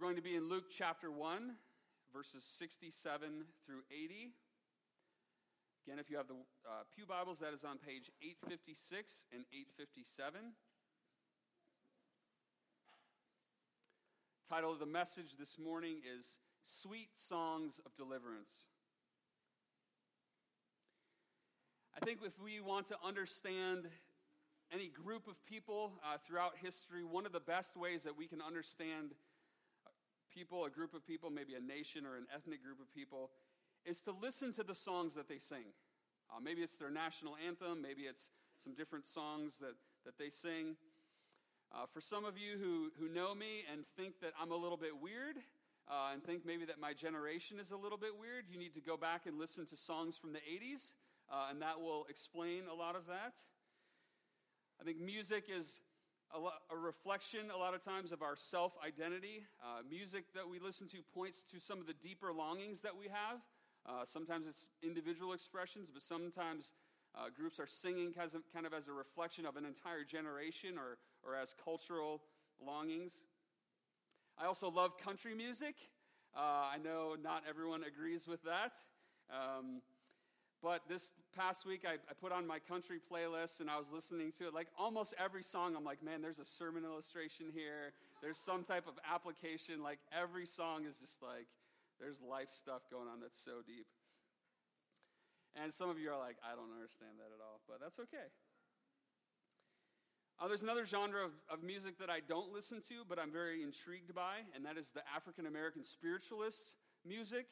going to be in Luke chapter 1, verses 67 through 80. Again, if you have the uh, Pew Bibles, that is on page 856 and 857. Title of the message this morning is Sweet Songs of Deliverance. I think if we want to understand any group of people uh, throughout history, one of the best ways that we can understand people, a group of people, maybe a nation or an ethnic group of people, is to listen to the songs that they sing. Uh, maybe it's their national anthem, maybe it's some different songs that, that they sing. Uh, for some of you who, who know me and think that I'm a little bit weird, uh, and think maybe that my generation is a little bit weird, you need to go back and listen to songs from the 80s, uh, and that will explain a lot of that. I think music is a, reflection, a lot of times, of our self identity. Uh, music that we listen to points to some of the deeper longings that we have. Uh, sometimes it's individual expressions, but sometimes uh, groups are singing kind of, kind of as a reflection of an entire generation or, or as cultural longings. I also love country music. Uh, I know not everyone agrees with that. Um, but this past week, I, I, put on my country playlist and I was listening to it. Like almost every song, I'm like, man, there's a sermon illustration here. There's some type of application. Like every song is just like, there's life stuff going on that's so deep. And some of you are like, I don't understand that at all, but that's okay. Uh, there's another genre of, of music that I don't listen to, but I'm very intrigued by, and that is the African American spiritualist music.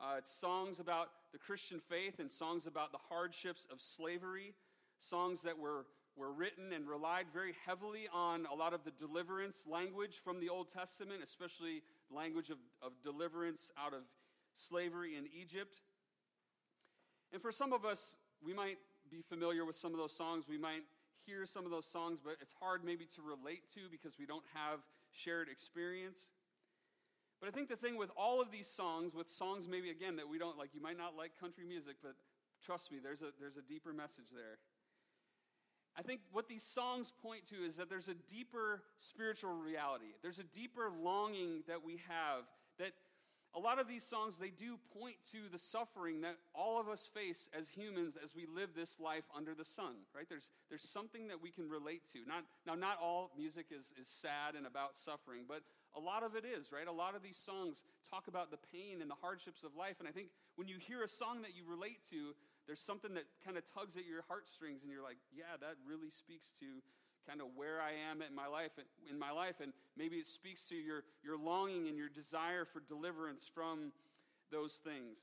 Uh, it's songs about the Christian faith and songs about the hardships of slavery, songs that were, were written and relied very heavily on a lot of the deliverance language from the Old Testament, especially language of, of deliverance out of slavery in Egypt. And for some of us, we might be familiar with some of those songs. We might hear some of those songs, but it's hard maybe to relate to because we don't have shared experience. But I think the thing with all of these songs, with songs maybe again that we don't like, you might not like country music, but trust me, there's a, there's a deeper message there. I think what these songs point to is that there's a deeper spiritual reality. There's a deeper longing that we have that a lot of these songs they do point to the suffering that all of us face as humans as we live this life under the sun right there's, there's something that we can relate to not, now not all music is, is sad and about suffering but a lot of it is right? A lot of these songs talk about the pain and the hardships of life. And i think when you hear a song that you relate to there's something that kind of tugs at your heartstrings and you're like yeah that really speaks to kind of where I am in my life, in my life, and maybe it speaks to your, your longing and your desire for deliverance from those things.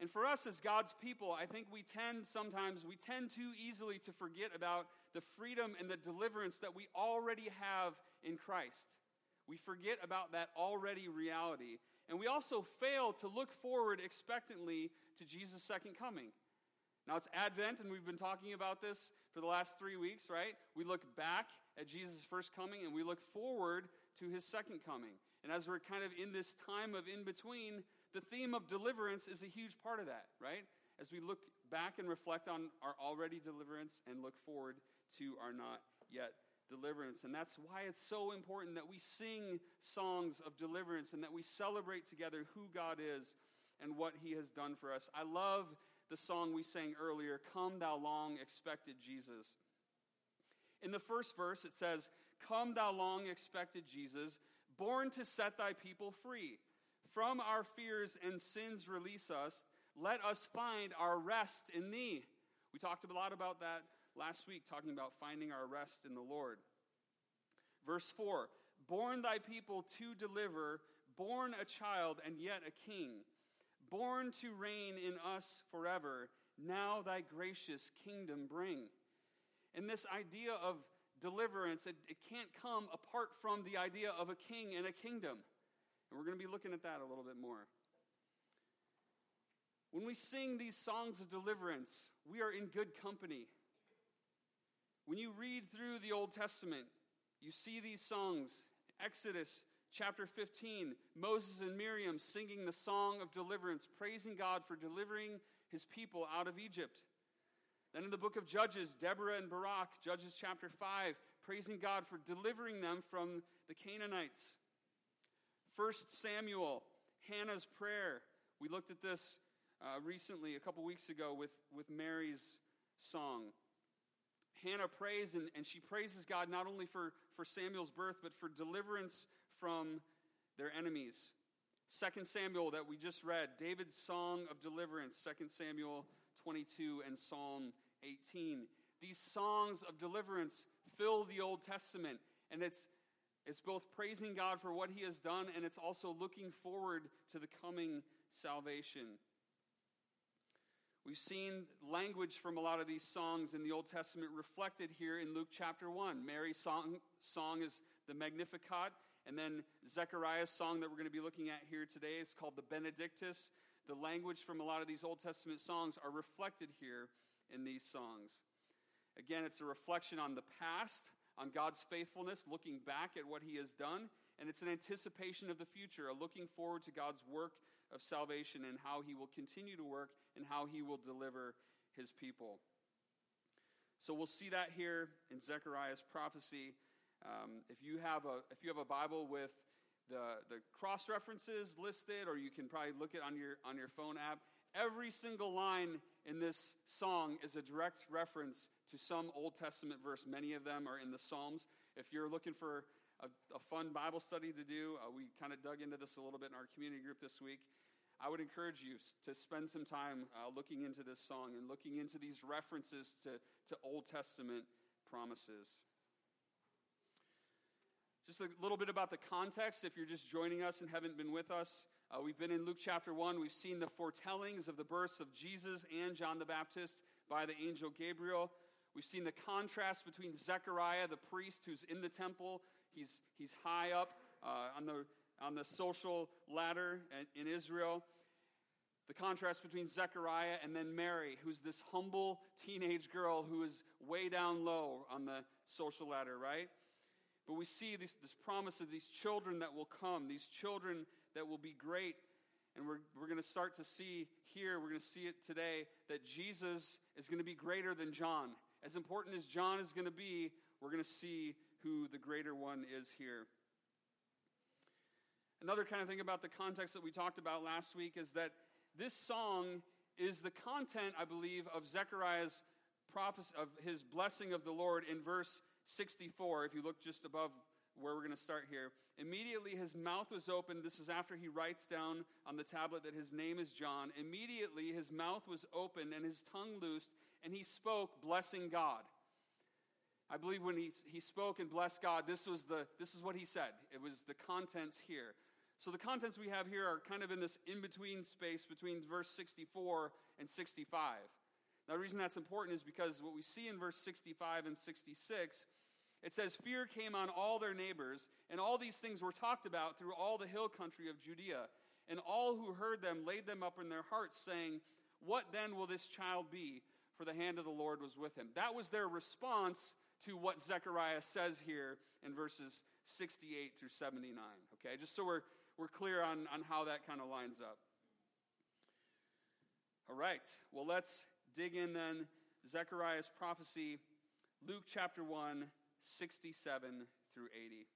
And for us as God's people, I think we tend sometimes, we tend too easily to forget about the freedom and the deliverance that we already have in Christ. We forget about that already reality. And we also fail to look forward expectantly to Jesus' second coming. Now it's Advent, and we've been talking about this for the last three weeks, right? We look back at Jesus' first coming and we look forward to his second coming. And as we're kind of in this time of in between, the theme of deliverance is a huge part of that, right? As we look back and reflect on our already deliverance and look forward to our not yet deliverance. And that's why it's so important that we sing songs of deliverance and that we celebrate together who God is and what he has done for us. I love the song we sang earlier, Come Thou Long Expected Jesus. In the first verse, it says, Come, thou long expected Jesus, born to set thy people free. From our fears and sins release us. Let us find our rest in thee. We talked a lot about that last week, talking about finding our rest in the Lord. Verse 4 Born thy people to deliver, born a child and yet a king born to reign in us forever, now thy gracious kingdom bring. And this idea of deliverance, it, it can't come apart from the idea of a king and a kingdom. And we're going to be looking at that a little bit more. When we sing these songs of deliverance, we are in good company. When you read through the Old Testament, you see these songs Exodus, chapter 15, Moses and Miriam singing the song of deliverance, praising God for delivering his people out of Egypt. Then in the book of Judges, Deborah and Barak, Judges chapter 5, praising God for delivering them from the Canaanites. First Samuel, Hannah's prayer. We looked at this uh, recently, a couple weeks ago, with, with Mary's song. Hannah prays, and, and she praises God not only for, for Samuel's birth, but for deliverance from their enemies. 2 Samuel, that we just read, David's song of deliverance, 2 Samuel 22 and Psalm 18. These songs of deliverance fill the Old Testament, and it's, it's both praising God for what he has done, and it's also looking forward to the coming salvation. We've seen language from a lot of these songs in the Old Testament reflected here in Luke chapter 1. Mary's song, song is the Magnificat, and then Zechariah's song that we're going to be looking at here today is called the Benedictus. The language from a lot of these Old Testament songs are reflected here in these songs. Again, it's a reflection on the past, on God's faithfulness, looking back at what He has done, and it's an anticipation of the future, a looking forward to God's work of salvation and how He will continue to work and how He will deliver His people. So we'll see that here in Zechariah's prophecy. Um, if you have a if you have a Bible with the, the cross references listed, or you can probably look it on your on your phone app. Every single line in this song is a direct reference to some Old Testament verse. Many of them are in the Psalms. If you're looking for a, a fun Bible study to do, uh, we kind of dug into this a little bit in our community group this week. I would encourage you to spend some time uh, looking into this song and looking into these references to, to Old Testament promises. Just a little bit about the context if you're just joining us and haven't been with us. Uh, we've been in Luke chapter 1. We've seen the foretellings of the births of Jesus and John the Baptist by the angel Gabriel. We've seen the contrast between Zechariah, the priest who's in the temple. He's, he's high up uh, on, the, on the social ladder in Israel. The contrast between Zechariah and then Mary, who's this humble teenage girl who is way down low on the social ladder, right? But we see this, this promise of these children that will come, these children that will be great. And we're, we're going to start to see here, we're going to see it today, that Jesus is going to be greater than John. As important as John is going to be, we're going to see who the greater one is here. Another kind of thing about the context that we talked about last week is that this song is the content, I believe, of Zechariah's prophecy, of his blessing of the Lord in verse 64, if you look just above where we're going to start here, immediately his mouth was opened. This is after he writes down on the tablet that his name is John. Immediately his mouth was opened and his tongue loosed, and he spoke, blessing God. I believe when he, he spoke and blessed God, this, was the, this is what he said. It was the contents here. So the contents we have here are kind of in this in between space between verse 64 and 65. Now, the reason that's important is because what we see in verse 65 and 66 it says, Fear came on all their neighbors, and all these things were talked about through all the hill country of Judea. And all who heard them laid them up in their hearts, saying, What then will this child be? For the hand of the Lord was with him. That was their response to what Zechariah says here in verses 68 through 79. Okay, just so we're, we're clear on, on how that kind of lines up. All right, well, let's dig in then. Zechariah's prophecy, Luke chapter 1, 67 through 80.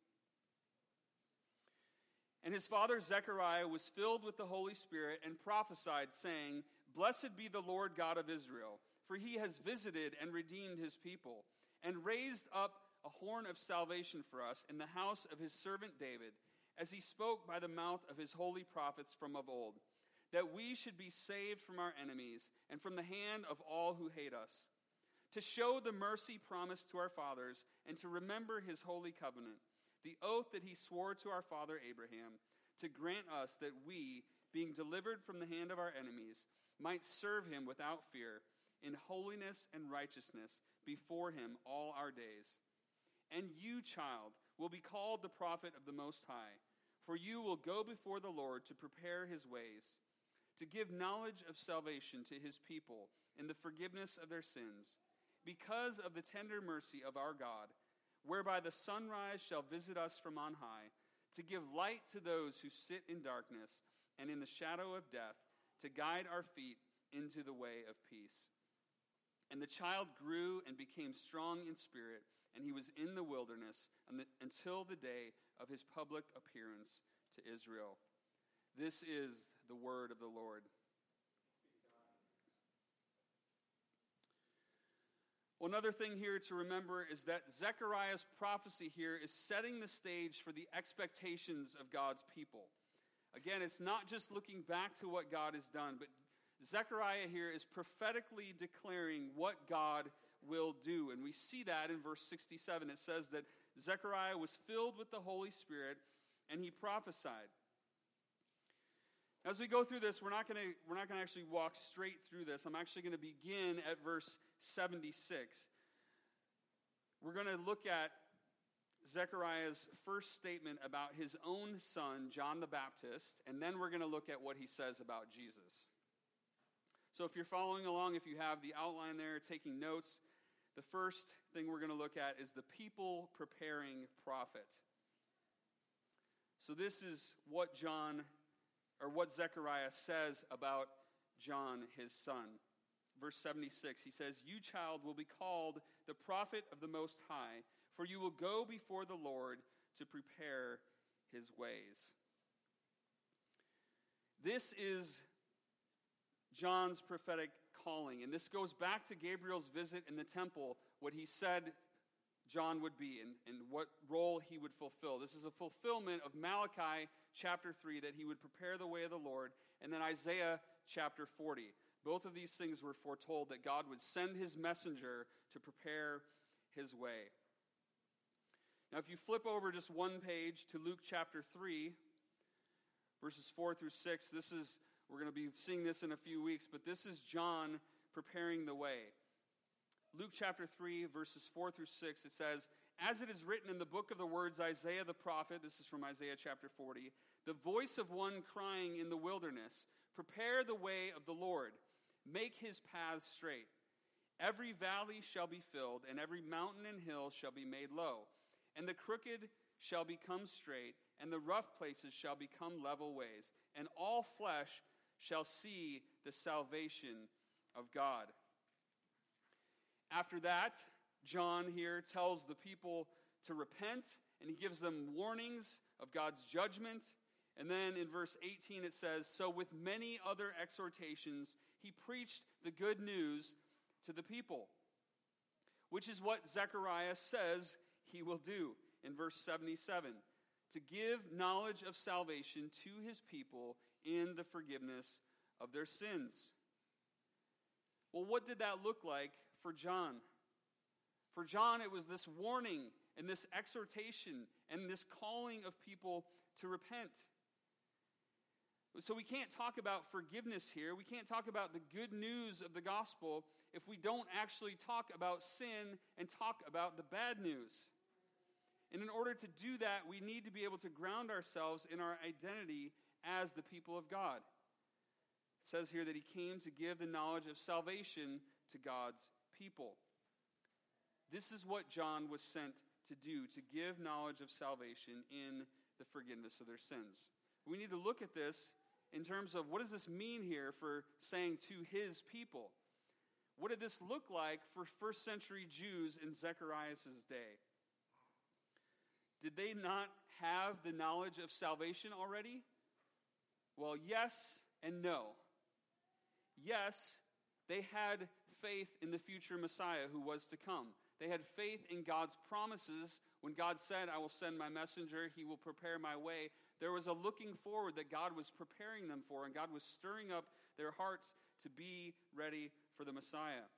And his father Zechariah was filled with the Holy Spirit and prophesied, saying, Blessed be the Lord God of Israel, for he has visited and redeemed his people, and raised up a horn of salvation for us in the house of his servant David, as he spoke by the mouth of his holy prophets from of old, that we should be saved from our enemies and from the hand of all who hate us to show the mercy promised to our fathers, and to remember his holy covenant, the oath that he swore to our father Abraham, to grant us that we, being delivered from the hand of our enemies, might serve him without fear, in holiness and righteousness before him all our days. And you, child, will be called the prophet of the Most High, for you will go before the Lord to prepare his ways, to give knowledge of salvation to his people in the forgiveness of their sins because of the tender mercy of our God, whereby the sunrise shall visit us from on high, to give light to those who sit in darkness and in the shadow of death, to guide our feet into the way of peace. And the child grew and became strong in spirit, and he was in the wilderness until the day of his public appearance to Israel. This is the word of the Lord. Well, another thing here to remember is that Zechariah's prophecy here is setting the stage for the expectations of God's people. Again, it's not just looking back to what God has done, but Zechariah here is prophetically declaring what God will do. And we see that in verse 67. It says that Zechariah was filled with the Holy Spirit and he prophesied. As we go through this, we're not going to we're not going to actually walk straight through this. I'm actually going to begin at verse 76. We're going to look at Zechariah's first statement about his own son, John the Baptist, and then we're going to look at what he says about Jesus. So if you're following along, if you have the outline there, taking notes, the first thing we're going to look at is the people preparing prophet. So this is what John or what Zechariah says about John, his son. Verse 76, he says, You, child, will be called the prophet of the Most High, for you will go before the Lord to prepare his ways. This is John's prophetic calling, and this goes back to Gabriel's visit in the temple, what he said John would be and, and what role he would fulfill. This is a fulfillment of Malachi chapter 3 that he would prepare the way of the Lord, and then Isaiah chapter 40. Both of these things were foretold that God would send his messenger to prepare his way. Now, if you flip over just one page to Luke chapter 3, verses 4 through 6, this is, we're going to be seeing this in a few weeks, but this is John preparing the way. Luke chapter 3, verses 4 through 6, it says, As it is written in the book of the words Isaiah the prophet, this is from Isaiah chapter 40, the voice of one crying in the wilderness, Prepare the way of the Lord, make his paths straight. Every valley shall be filled, and every mountain and hill shall be made low, and the crooked shall become straight, and the rough places shall become level ways, and all flesh shall see the salvation of God. After that, John here tells the people to repent and he gives them warnings of God's judgment. And then in verse 18 it says, So with many other exhortations, he preached the good news to the people, which is what Zechariah says he will do in verse 77 to give knowledge of salvation to his people in the forgiveness of their sins. Well, what did that look like for John. For John, it was this warning and this exhortation and this calling of people to repent. So we can't talk about forgiveness here. We can't talk about the good news of the gospel if we don't actually talk about sin and talk about the bad news. And in order to do that, we need to be able to ground ourselves in our identity as the people of God. It says here that he came to give the knowledge of salvation to God's people. This is what John was sent to do to give knowledge of salvation in the forgiveness of their sins. We need to look at this in terms of what does this mean here for saying to his people? What did this look like for first century Jews in Zechariah's day? Did they not have the knowledge of salvation already? Well, yes and no. Yes, they had faith in the future Messiah who was to come. They had faith in God's promises. When God said, I will send my messenger, he will prepare my way, there was a looking forward that God was preparing them for, and God was stirring up their hearts to be ready for the Messiah.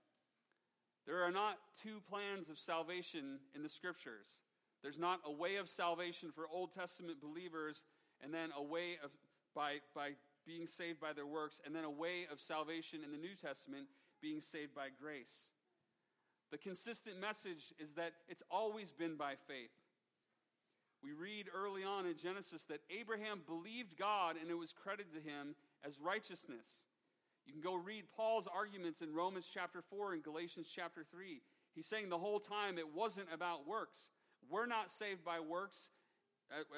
There are not two plans of salvation in the scriptures. There's not a way of salvation for Old Testament believers and then a way of by, by being saved by their works, and then a way of salvation in the New Testament being saved by grace. The consistent message is that it's always been by faith. We read early on in Genesis that Abraham believed God and it was credited to him as righteousness. You can go read Paul's arguments in Romans chapter 4 and Galatians chapter 3. He's saying the whole time it wasn't about works. We're not saved by works,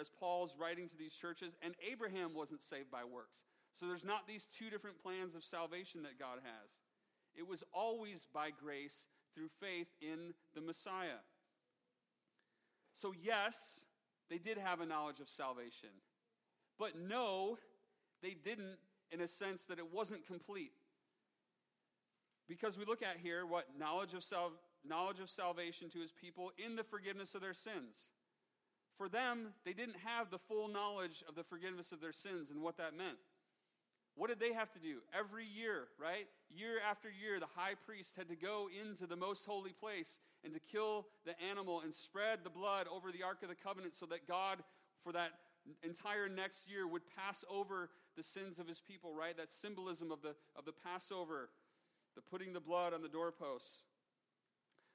as Paul's writing to these churches, and Abraham wasn't saved by works. So there's not these two different plans of salvation that God has. It was always by grace through faith in the Messiah. So, yes, they did have a knowledge of salvation. But no, they didn't in a sense that it wasn't complete. Because we look at here what knowledge of, sal- knowledge of salvation to his people in the forgiveness of their sins. For them, they didn't have the full knowledge of the forgiveness of their sins and what that meant. What did they have to do? Every year, right? Year after year, the high priest had to go into the most holy place and to kill the animal and spread the blood over the Ark of the Covenant so that God, for that entire next year, would pass over the sins of his people, right? That symbolism of the, of the Passover, the putting the blood on the doorposts.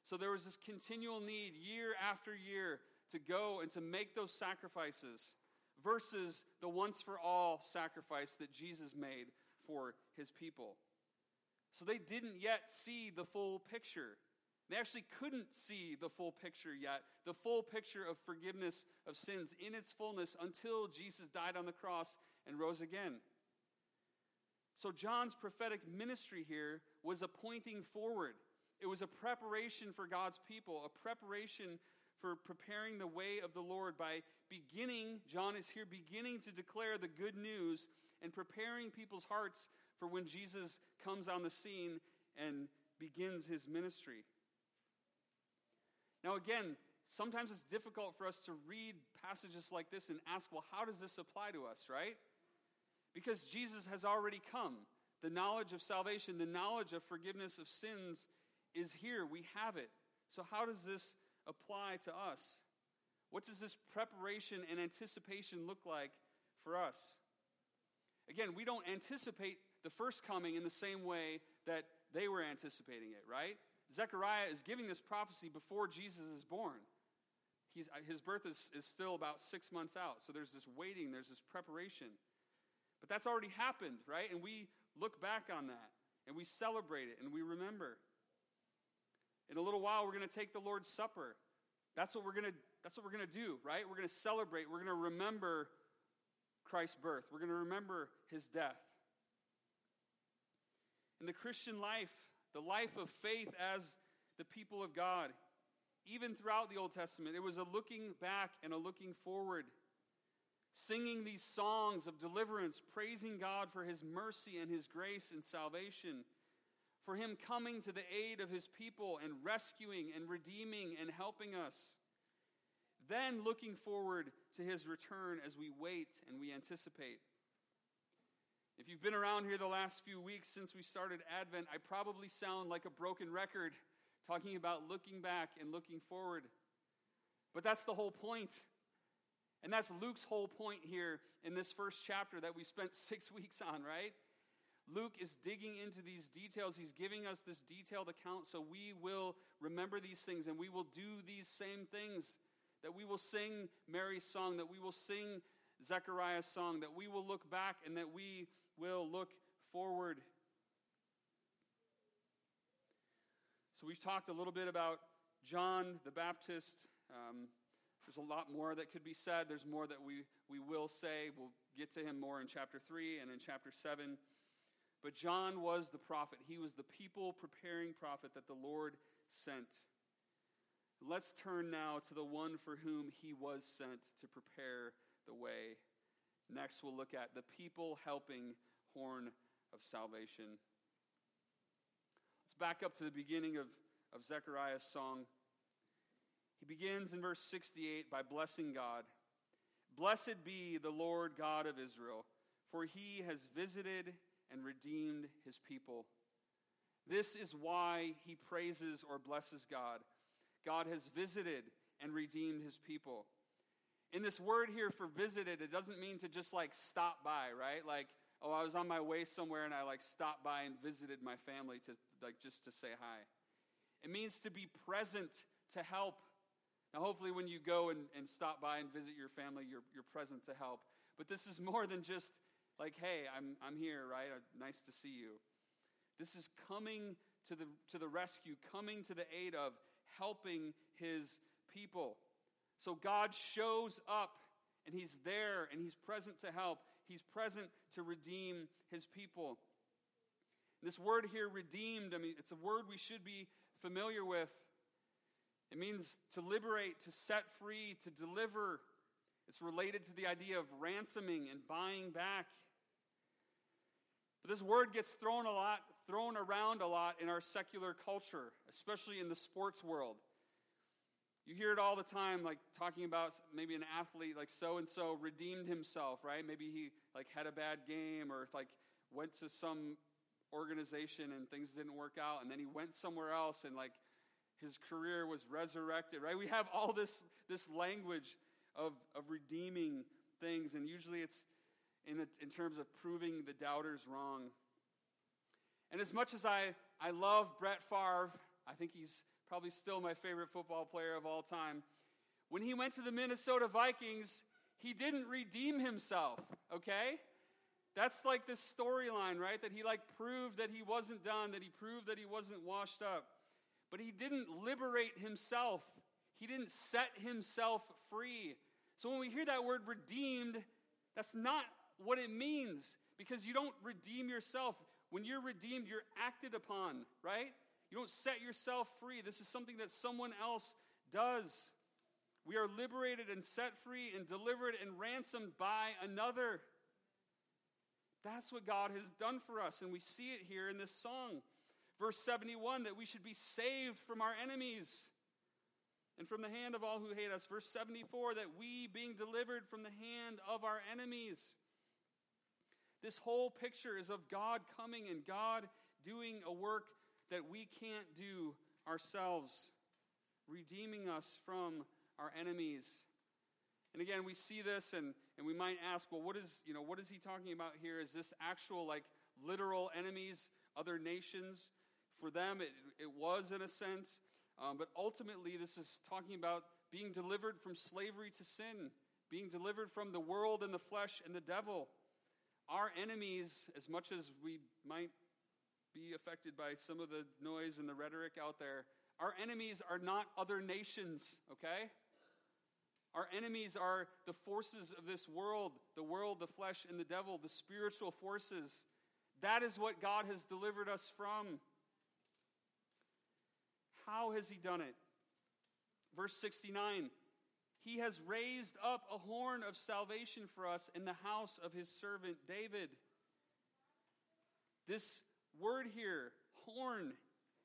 So there was this continual need, year after year, to go and to make those sacrifices versus the once for all sacrifice that Jesus made for his people. So they didn't yet see the full picture. They actually couldn't see the full picture yet, the full picture of forgiveness of sins in its fullness until Jesus died on the cross and rose again. So John's prophetic ministry here was a pointing forward. It was a preparation for God's people, a preparation for preparing the way of the Lord by beginning, John is here beginning to declare the good news and preparing people's hearts for when Jesus comes on the scene and begins his ministry. Now, again, sometimes it's difficult for us to read passages like this and ask, well, how does this apply to us, right? Because Jesus has already come. The knowledge of salvation, the knowledge of forgiveness of sins is here. We have it. So, how does this apply to us? What does this preparation and anticipation look like for us? Again, we don't anticipate the first coming in the same way that they were anticipating it, right? Zechariah is giving this prophecy before Jesus is born. He's, his birth is, is still about six months out. So there's this waiting, there's this preparation. But that's already happened, right? And we look back on that and we celebrate it and we remember. In a little while, we're going to take the Lord's Supper. That's what we're going to, that's what we're going to do, right? We're going to celebrate. We're going to remember Christ's birth. We're going to remember his death. In the Christian life, the life of faith as the people of God, even throughout the Old Testament, it was a looking back and a looking forward. Singing these songs of deliverance, praising God for his mercy and his grace and salvation for him coming to the aid of his people and rescuing and redeeming and helping us. Then looking forward to his return as we wait and we anticipate. If you've been around here the last few weeks since we started Advent, I probably sound like a broken record talking about looking back and looking forward. But that's the whole point. And that's Luke's whole point here in this first chapter that we spent six weeks on, right? Luke is digging into these details. He's giving us this detailed account so we will remember these things and we will do these same things. That we will sing Mary's song, that we will sing Zechariah's song, that we will look back and that we will look forward. So we've talked a little bit about John the Baptist. Um, there's a lot more that could be said. There's more that we, we will say. We'll get to him more in chapter 3 and in chapter 7. But John was the prophet. He was the people preparing prophet that the Lord sent. Let's turn now to the one for whom he was sent to prepare the way. Next, we'll look at the people helping horn of salvation. Let's back up to the beginning of, of Zechariah's song. He begins in verse 68 by blessing God. Blessed be the Lord God of Israel, for he has visited and redeemed his people. This is why he praises or blesses God. God has visited and redeemed his people. In this word here for visited, it doesn't mean to just like stop by, right? Like, oh, I was on my way somewhere and I like stopped by and visited my family to like just to say hi. It means to be present to help. Now, hopefully, when you go and, and stop by and visit your family, you're, you're present to help. But this is more than just like, hey, I'm, I'm here, right? Uh, nice to see you. This is coming to the, to the rescue, coming to the aid of, helping his people. So God shows up and he's there and he's present to help. He's present to redeem his people. This word here, redeemed, I mean, it's a word we should be familiar with. It means to liberate, to set free, to deliver. It's related to the idea of ransoming and buying back. But this word gets thrown a lot, thrown around a lot in our secular culture, especially in the sports world. You hear it all the time, like talking about maybe an athlete like so and so redeemed himself, right? Maybe he like had a bad game or like went to some organization and things didn't work out, and then he went somewhere else and like his career was resurrected, right? We have all this this language of of redeeming things, and usually it's in, the, in terms of proving the doubters wrong. And as much as I, I love Brett Favre, I think he's probably still my favorite football player of all time. When he went to the Minnesota Vikings, he didn't redeem himself, okay? That's like this storyline, right? That he like proved that he wasn't done, that he proved that he wasn't washed up. But he didn't liberate himself. He didn't set himself free. So when we hear that word redeemed, that's not what it means because you don't redeem yourself. When you're redeemed, you're acted upon, right? You don't set yourself free. This is something that someone else does. We are liberated and set free and delivered and ransomed by another. That's what God has done for us, and we see it here in this song. Verse 71 that we should be saved from our enemies and from the hand of all who hate us. Verse 74 that we, being delivered from the hand of our enemies, this whole picture is of God coming and God doing a work that we can't do ourselves, redeeming us from our enemies. And again, we see this and, and we might ask, well, what is, you know, what is he talking about here? Is this actual, like, literal enemies, other nations? For them, it, it was in a sense. Um, but ultimately, this is talking about being delivered from slavery to sin, being delivered from the world and the flesh and the devil our enemies, as much as we might be affected by some of the noise and the rhetoric out there, our enemies are not other nations, okay? Our enemies are the forces of this world the world, the flesh, and the devil, the spiritual forces. That is what God has delivered us from. How has He done it? Verse 69 he has raised up a horn of salvation for us in the house of his servant David. This word here, horn,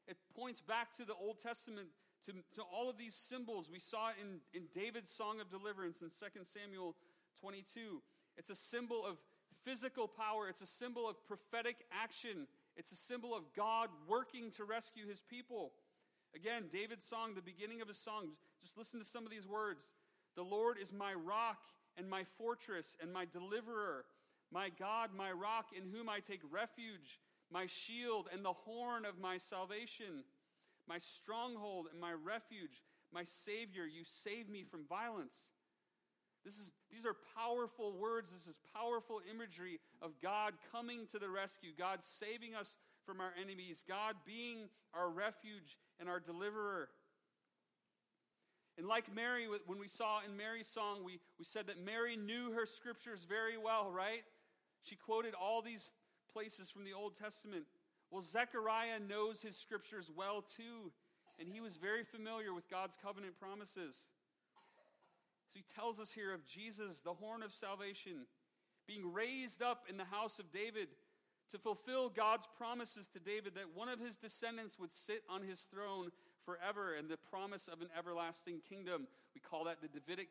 it points back to the Old Testament, to, to all of these symbols. We saw in, in David's song of deliverance in 2 Samuel 22. It's a symbol of physical power, it's a symbol of prophetic action, it's a symbol of God working to rescue his people. Again, David's song, the beginning of his song, just listen to some of these words. The Lord is my rock and my fortress and my deliverer, my God, my rock in whom I take refuge, my shield and the horn of my salvation, my stronghold and my refuge, my Savior. You save me from violence. This is, these are powerful words. This is powerful imagery of God coming to the rescue, God saving us from our enemies, God being our refuge and our deliverer. And like Mary, when we saw in Mary's song, we, we said that Mary knew her scriptures very well, right? She quoted all these places from the Old Testament. Well, Zechariah knows his scriptures well too, and he was very familiar with God's covenant promises. So he tells us here of Jesus, the horn of salvation, being raised up in the house of David to fulfill God's promises to David that one of his descendants would sit on his throne forever and the promise of an everlasting kingdom. We call that the Davidic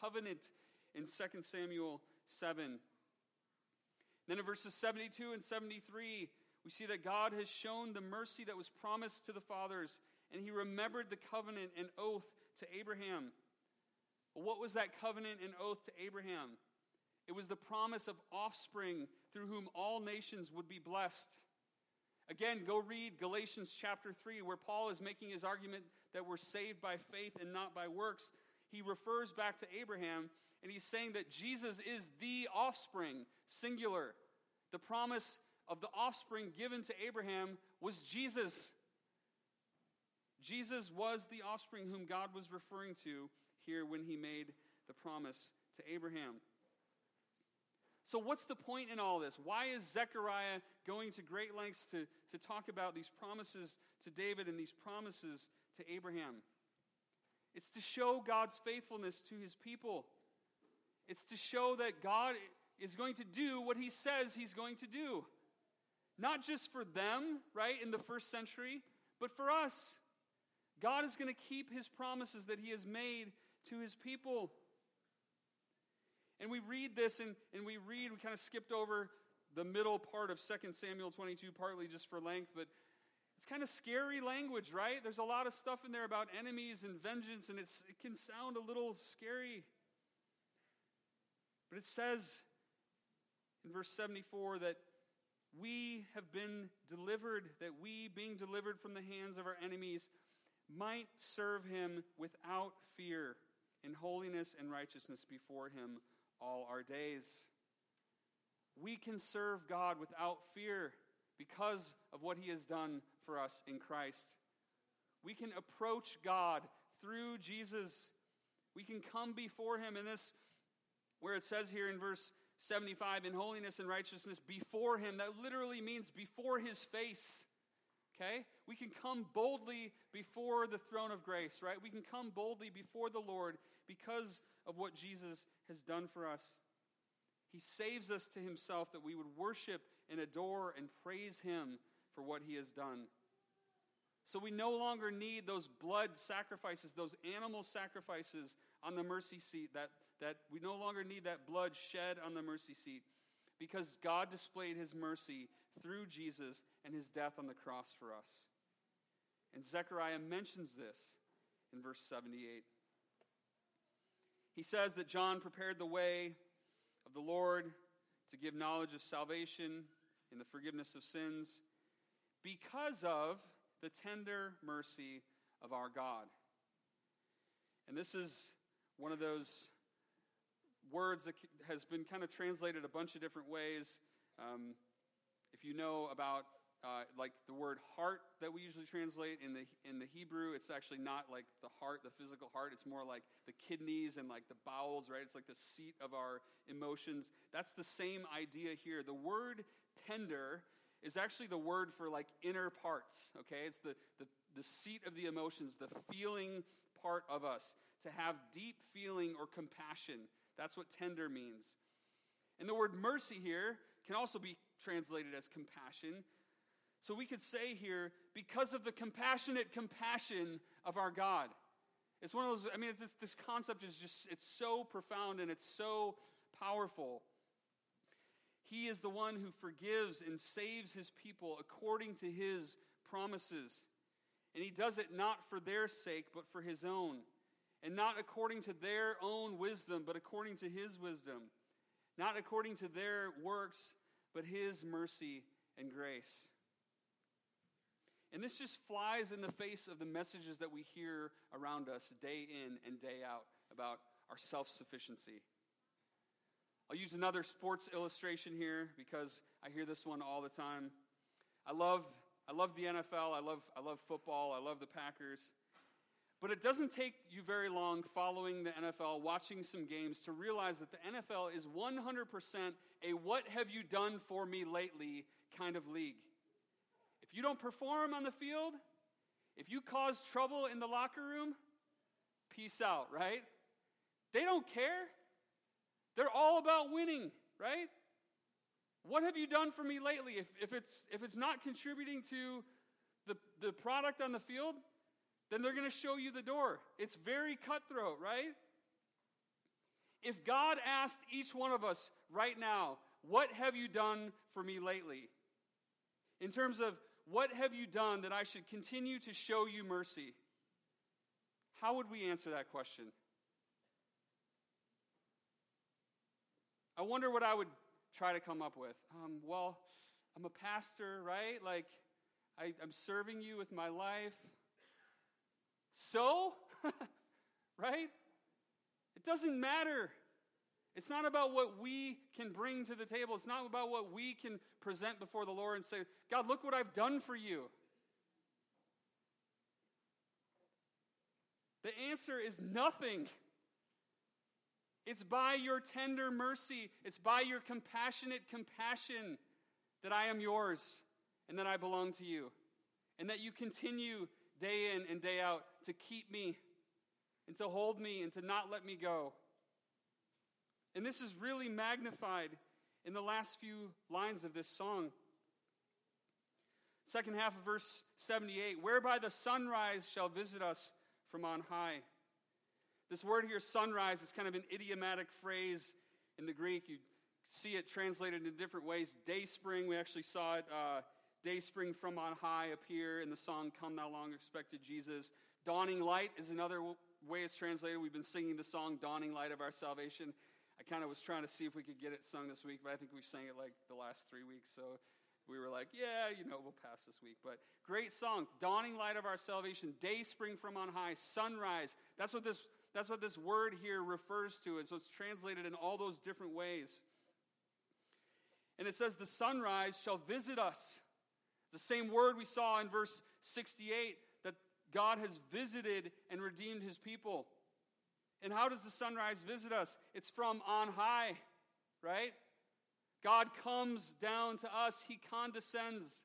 covenant in 2 Samuel 7. Then in verses 72 and 73, we see that God has shown the mercy that was promised to the fathers, and he remembered the covenant and oath to Abraham. What was that covenant and oath to Abraham? It was the promise of offspring through whom all nations would be blessed. Again, go read Galatians chapter 3, where Paul is making his argument that we're saved by faith and not by works. He refers back to Abraham, and he's saying that Jesus is the offspring, singular. The promise of the offspring given to Abraham was Jesus. Jesus was the offspring whom God was referring to here when he made the promise to Abraham. So, what's the point in all this? Why is Zechariah going to great lengths to, to talk about these promises to David and these promises to Abraham? It's to show God's faithfulness to his people. It's to show that God is going to do what he says he's going to do. Not just for them, right, in the first century, but for us. God is going to keep his promises that he has made to his people. And we read this, and, and we read, we kind of skipped over the middle part of 2 Samuel 22, partly just for length, but it's kind of scary language, right? There's a lot of stuff in there about enemies and vengeance, and it's, it can sound a little scary. But it says in verse 74 that we have been delivered, that we, being delivered from the hands of our enemies, might serve him without fear in holiness and righteousness before him all our days. We can serve God without fear because of what he has done for us in Christ. We can approach God through Jesus. We can come before him in this, where it says here in verse 75, in holiness and righteousness before him. That literally means before his face. Okay? We can come boldly before the throne of grace, right? We can come boldly before the Lord because of what Jesus has done for us. He saves us to himself that we would worship and adore and praise him for what he has done. So we no longer need those blood sacrifices, those animal sacrifices on the mercy seat, that, that we no longer need that blood shed on the mercy seat because God displayed his mercy through Jesus and his death on the cross for us. And Zechariah mentions this in verse 78. He says that John prepared the way of the Lord to give knowledge of salvation in the forgiveness of sins because of the tender mercy of our God. And this is one of those words that has been kind of translated a bunch of different ways. Um, if you know about uh, like the word heart that we usually translate in the in the Hebrew, it's actually not like the heart, the physical heart. It's more like the kidneys and like the bowels, right? It's like the seat of our emotions. That's the same idea here. The word tender is actually the word for like inner parts. Okay, it's the the, the seat of the emotions, the feeling part of us. To have deep feeling or compassion. That's what tender means. And the word mercy here can also be translated as compassion. So we could say here, because of the compassionate compassion of our God. It's one of those, I mean, this, this concept is just, it's so profound and it's so powerful. He is the one who forgives and saves his people according to his promises. And he does it not for their sake, but for his own. And not according to their own wisdom, but according to his wisdom. Not according to their works, but his mercy and grace. And this just flies in the face of the messages that we hear around us day in and day out about our self sufficiency. I'll use another sports illustration here because I hear this one all the time. I love, I love the NFL, I love, I love football, I love the Packers. But it doesn't take you very long following the NFL, watching some games, to realize that the NFL is 100% a what have you done for me lately kind of league. If you don't perform on the field, if you cause trouble in the locker room, peace out, right? They don't care. They're all about winning, right? What have you done for me lately? If, if, it's, if it's not contributing to the, the product on the field, then they're going to show you the door. It's very cutthroat, right? If God asked each one of us right now, What have you done for me lately? In terms of what have you done that I should continue to show you mercy? How would we answer that question? I wonder what I would try to come up with. Um, well, I'm a pastor, right? Like, I, I'm serving you with my life. So, right? It doesn't matter. It's not about what we can bring to the table. It's not about what we can present before the Lord and say, God, look what I've done for you. The answer is nothing. It's by your tender mercy, it's by your compassionate compassion that I am yours and that I belong to you. And that you continue day in and day out to keep me and to hold me and to not let me go. And this is really magnified in the last few lines of this song. Second half of verse 78 Whereby the sunrise shall visit us from on high. This word here, sunrise, is kind of an idiomatic phrase in the Greek. You see it translated in different ways. Day spring, we actually saw it, uh, day spring from on high appear in the song Come Thou Long Expected Jesus. Dawning light is another way it's translated. We've been singing the song Dawning Light of Our Salvation. I kind of was trying to see if we could get it sung this week, but I think we've sang it like the last three weeks. So we were like, yeah, you know, we'll pass this week. But great song, Dawning Light of Our Salvation, Day Spring from on High, Sunrise. That's what this, that's what this word here refers to. And so it's translated in all those different ways. And it says, the sunrise shall visit us. The same word we saw in verse 68 that God has visited and redeemed his people. And how does the sunrise visit us? It's from on high, right? God comes down to us, He condescends.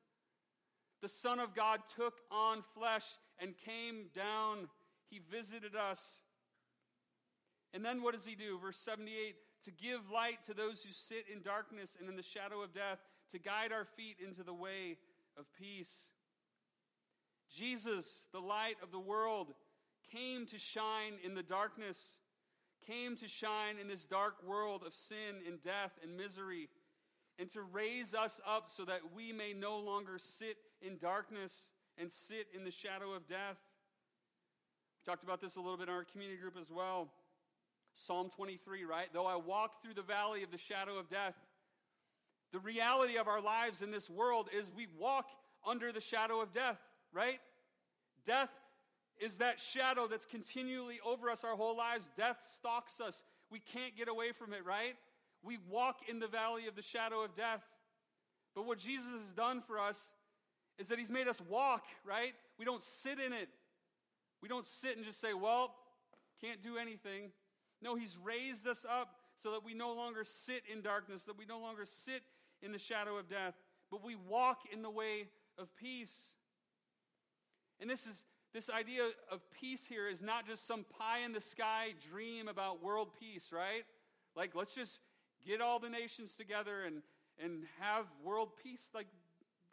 The Son of God took on flesh and came down. He visited us. And then what does He do? Verse 78 to give light to those who sit in darkness and in the shadow of death, to guide our feet into the way of peace. Jesus, the light of the world, came to shine in the darkness, came to shine in this dark world of sin and death and misery, and to raise us up so that we may no longer sit in darkness and sit in the shadow of death. We talked about this a little bit in our community group as well. Psalm 23, right? Though I walk through the valley of the shadow of death, the reality of our lives in this world is we walk under the shadow of death, right? Death is that shadow that's continually over us our whole lives. Death stalks us. We can't get away from it, right? We walk in the valley of the shadow of death. But what Jesus has done for us is that he's made us walk, right? We don't sit in it. We don't sit and just say, well, can't do anything. No, he's raised us up so that we no longer sit in darkness, that we no longer sit in the shadow of death, but we walk in the way of peace. And this is this idea of peace here is not just some pie in the sky dream about world peace, right? Like, let's just get all the nations together and, and have world peace. Like,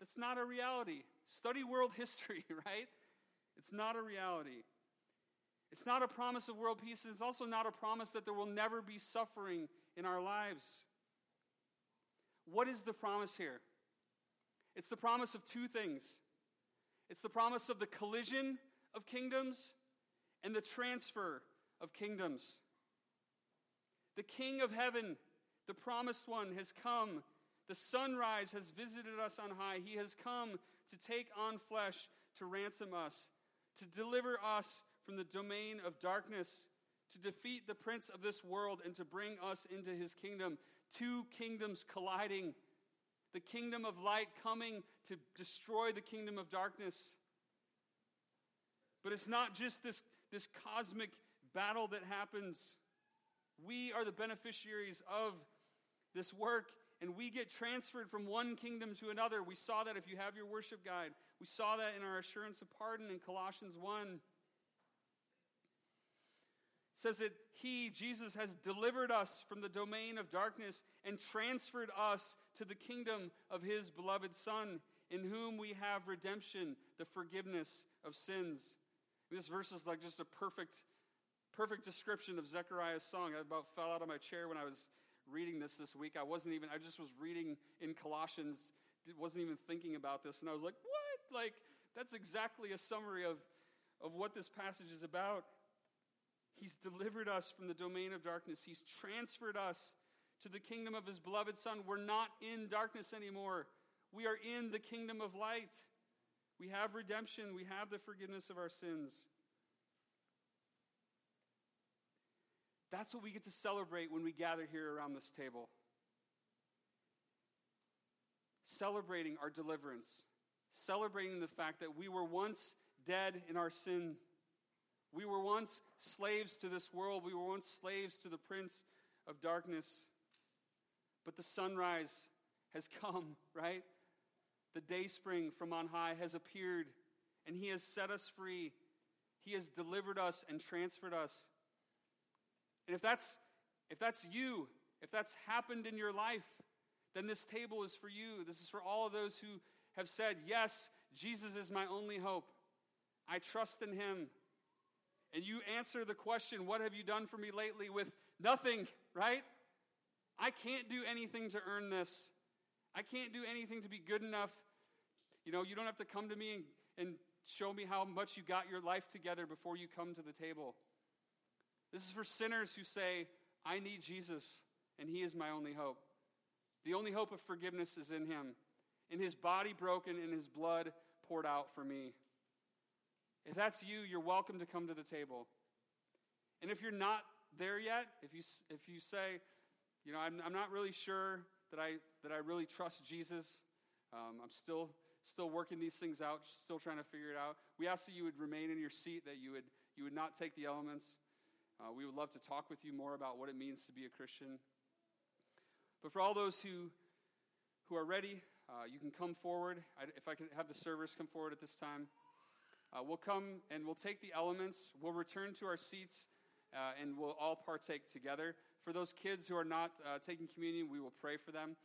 that's not a reality. Study world history, right? It's not a reality. It's not a promise of world peace. And it's also not a promise that there will never be suffering in our lives. What is the promise here? It's the promise of two things it's the promise of the collision of kingdoms and the transfer of kingdoms. The King of heaven, the promised one, has come. The sunrise has visited us on high. He has come to take on flesh, to ransom us, to deliver us from the domain of darkness, to defeat the prince of this world, and to bring us into his kingdom. Two kingdoms colliding. The kingdom of light coming to destroy the kingdom of darkness. But it's not just this, this cosmic battle that happens. We are the beneficiaries of this work, and we get transferred from one kingdom to another. We saw that if you have your worship guide. We saw that in our assurance of pardon in Colossians 1. It says that he, Jesus, has delivered us from the domain of darkness and transferred us to the kingdom of his beloved Son, in whom we have redemption, the forgiveness of sins. This verse is like just a perfect, perfect description of Zechariah's song. I about fell out of my chair when I was reading this this week. I wasn't even, I just was reading in Colossians, wasn't even thinking about this. And I was like, what? Like, that's exactly a summary of, of what this passage is about. He's delivered us from the domain of darkness, He's transferred us to the kingdom of His beloved Son. We're not in darkness anymore, we are in the kingdom of light. We have redemption, we have the forgiveness of our sins. That's what we get to celebrate when we gather here around this table. Celebrating our deliverance, celebrating the fact that we were once dead in our sin. We were once slaves to this world. We were once slaves to the prince of darkness. But the sunrise has come, right? The day spring from on high has appeared, and he has set us free. He has delivered us and transferred us. And if that's if that's you if that's happened in your life, then this table is for you. This is for all of those who have said, Yes, Jesus is my only hope. I trust in him. And you answer the question, What have you done for me lately? with nothing, right? I can't do anything to earn this. I can't do anything to be good enough. You know, you don't have to come to me and, and show me how much you got your life together before you come to the table. This is for sinners who say, I need Jesus, and he is my only hope. The only hope of forgiveness is in him, in his body broken, in his blood poured out for me. If that's you, you're welcome to come to the table. And if you're not there yet, if you, if you say, you know, I'm, I'm not really sure that I, that I really trust Jesus, um, I'm still, still working these things out, still trying to figure it out, we ask that you would remain in your seat, that you would, you would not take the elements. Uh, we would love to talk with you more about what it means to be a Christian. But for all those who, who are ready, uh, you can come forward. I, if I could have the servers come forward at this time. Uh, we'll come and we'll take the elements. We'll return to our seats uh, and we'll all partake together. For those kids who are not uh, taking communion, we will pray for them.